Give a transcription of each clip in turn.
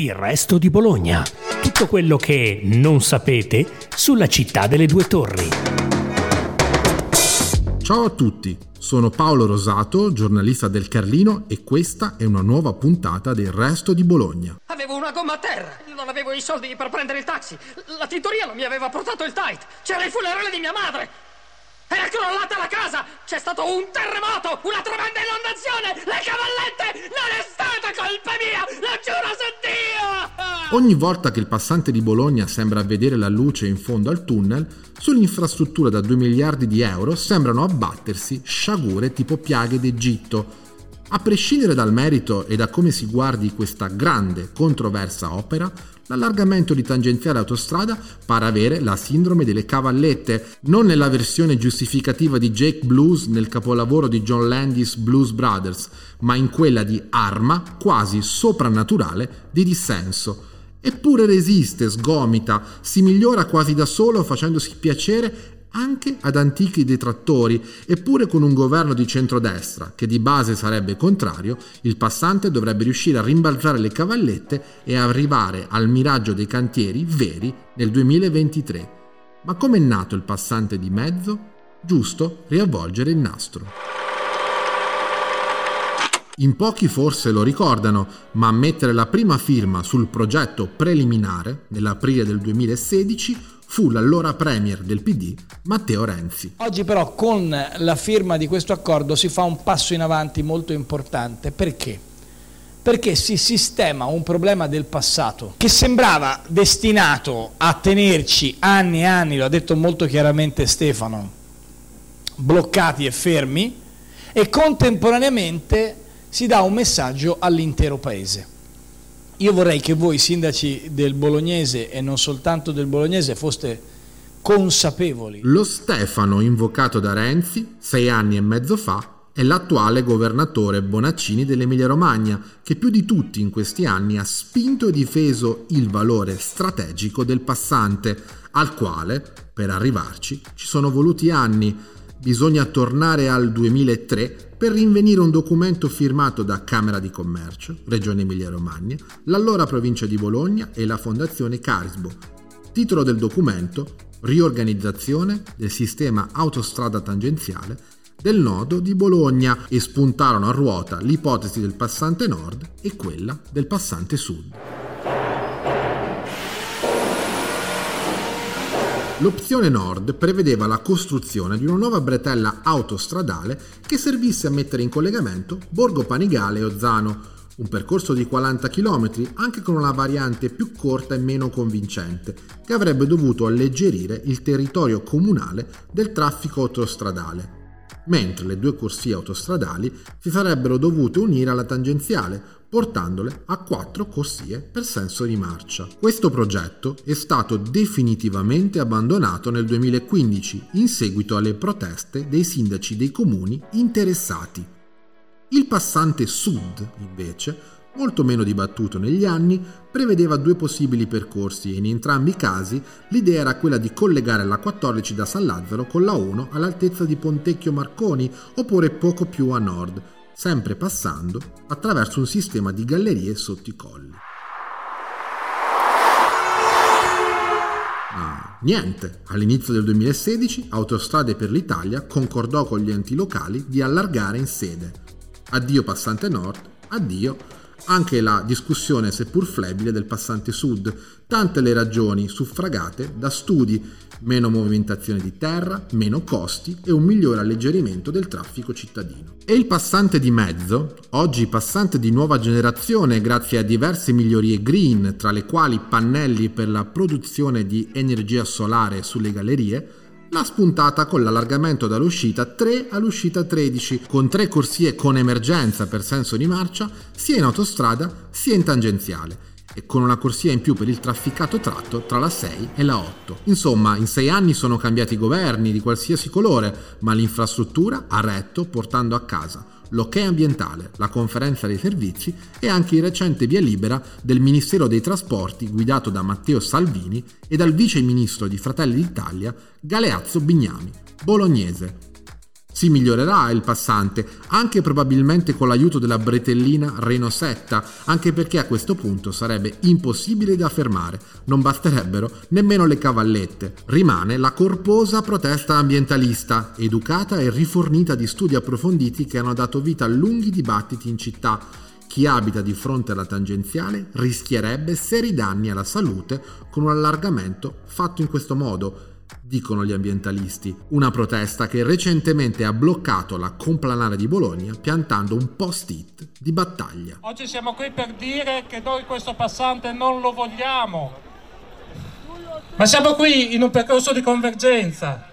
Il resto di Bologna. Tutto quello che non sapete sulla città delle due torri. Ciao a tutti, sono Paolo Rosato, giornalista del Carlino e questa è una nuova puntata del resto di Bologna. Avevo una gomma a terra, non avevo i soldi per prendere il taxi, la tintoria non mi aveva portato il tight, c'era il funerale di mia madre. Era crollata la casa! C'è stato un terremoto! Una tremenda inondazione! Le cavallette! Non è stata colpa mia! Lo giuro su! Ogni volta che il passante di Bologna sembra vedere la luce in fondo al tunnel, sull'infrastruttura da 2 miliardi di euro sembrano abbattersi sciagure tipo piaghe d'Egitto. A prescindere dal merito e da come si guardi questa grande, controversa opera, L'allargamento di tangenziale autostrada pare avere la sindrome delle cavallette, non nella versione giustificativa di Jake Blues nel capolavoro di John Landis Blues Brothers, ma in quella di arma quasi soprannaturale di dissenso. Eppure resiste, sgomita, si migliora quasi da solo facendosi piacere anche ad antichi detrattori, eppure con un governo di centrodestra, che di base sarebbe contrario, il passante dovrebbe riuscire a rimbalzare le cavallette e arrivare al miraggio dei cantieri veri nel 2023. Ma com'è nato il passante di mezzo? Giusto riavvolgere il nastro. In pochi forse lo ricordano, ma mettere la prima firma sul progetto preliminare nell'aprile del 2016 fu l'allora premier del PD Matteo Renzi. Oggi però con la firma di questo accordo si fa un passo in avanti molto importante. Perché? Perché si sistema un problema del passato che sembrava destinato a tenerci anni e anni, lo ha detto molto chiaramente Stefano, bloccati e fermi e contemporaneamente si dà un messaggio all'intero paese. Io vorrei che voi sindaci del Bolognese e non soltanto del Bolognese foste consapevoli. Lo Stefano invocato da Renzi sei anni e mezzo fa è l'attuale governatore Bonaccini dell'Emilia Romagna che più di tutti in questi anni ha spinto e difeso il valore strategico del passante al quale, per arrivarci, ci sono voluti anni. Bisogna tornare al 2003 per rinvenire un documento firmato da Camera di Commercio, Regione Emilia-Romagna, l'allora provincia di Bologna e la Fondazione Carisbo. Titolo del documento Riorganizzazione del sistema autostrada tangenziale del nodo di Bologna e spuntarono a ruota l'ipotesi del passante nord e quella del passante sud. L'opzione nord prevedeva la costruzione di una nuova bretella autostradale che servisse a mettere in collegamento Borgo Panigale e Ozzano, un percorso di 40 km anche con una variante più corta e meno convincente, che avrebbe dovuto alleggerire il territorio comunale del traffico autostradale mentre le due corsie autostradali si sarebbero dovute unire alla tangenziale, portandole a quattro corsie per senso di marcia. Questo progetto è stato definitivamente abbandonato nel 2015 in seguito alle proteste dei sindaci dei comuni interessati. Il passante sud, invece, molto meno dibattuto negli anni, prevedeva due possibili percorsi e in entrambi i casi l'idea era quella di collegare la 14 da San Lazzaro con la 1 all'altezza di Pontecchio Marconi oppure poco più a nord, sempre passando attraverso un sistema di gallerie sotto i colli. Ma niente, all'inizio del 2016 Autostrade per l'Italia concordò con gli enti locali di allargare in sede. Addio passante nord, addio anche la discussione, seppur flebile, del passante sud, tante le ragioni suffragate da studi, meno movimentazione di terra, meno costi e un migliore alleggerimento del traffico cittadino. E il passante di mezzo, oggi passante di nuova generazione grazie a diverse migliorie green, tra le quali pannelli per la produzione di energia solare sulle gallerie, l'ha spuntata con l'allargamento dall'uscita 3 all'uscita 13, con tre corsie con emergenza per senso di marcia, sia in autostrada sia in tangenziale e con una corsia in più per il trafficato tratto tra la 6 e la 8. Insomma, in sei anni sono cambiati governi di qualsiasi colore, ma l'infrastruttura ha retto portando a casa l'ok ambientale, la conferenza dei servizi e anche il recente via libera del Ministero dei Trasporti guidato da Matteo Salvini e dal vice ministro di Fratelli d'Italia Galeazzo Bignami, bolognese. Si migliorerà il passante, anche probabilmente con l'aiuto della bretellina Reno Setta, anche perché a questo punto sarebbe impossibile da fermare, non basterebbero nemmeno le cavallette. Rimane la corposa protesta ambientalista, educata e rifornita di studi approfonditi che hanno dato vita a lunghi dibattiti in città. Chi abita di fronte alla tangenziale rischierebbe seri danni alla salute con un allargamento fatto in questo modo, dicono gli ambientalisti. Una protesta che recentemente ha bloccato la complanare di Bologna piantando un post-it di battaglia. Oggi siamo qui per dire che noi questo passante non lo vogliamo. Ma siamo qui in un percorso di convergenza.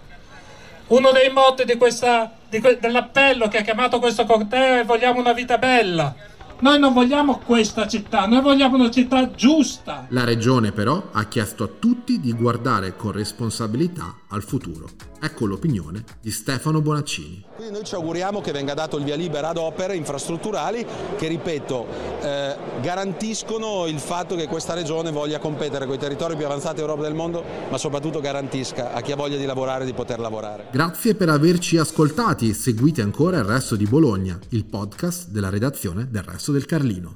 Uno dei motti questa, que- dell'appello che ha chiamato questo corteo è vogliamo una vita bella. Noi non vogliamo questa città, noi vogliamo una città giusta. La regione però ha chiesto a tutti di guardare con responsabilità al futuro. Ecco l'opinione di Stefano Bonaccini. Quindi noi ci auguriamo che venga dato il via libera ad opere infrastrutturali che, ripeto, eh, garantiscono il fatto che questa regione voglia competere con i territori più avanzati d'Europa del mondo, ma soprattutto garantisca a chi ha voglia di lavorare di poter lavorare. Grazie per averci ascoltati e seguite ancora il resto di Bologna, il podcast della redazione del resto del Carlino.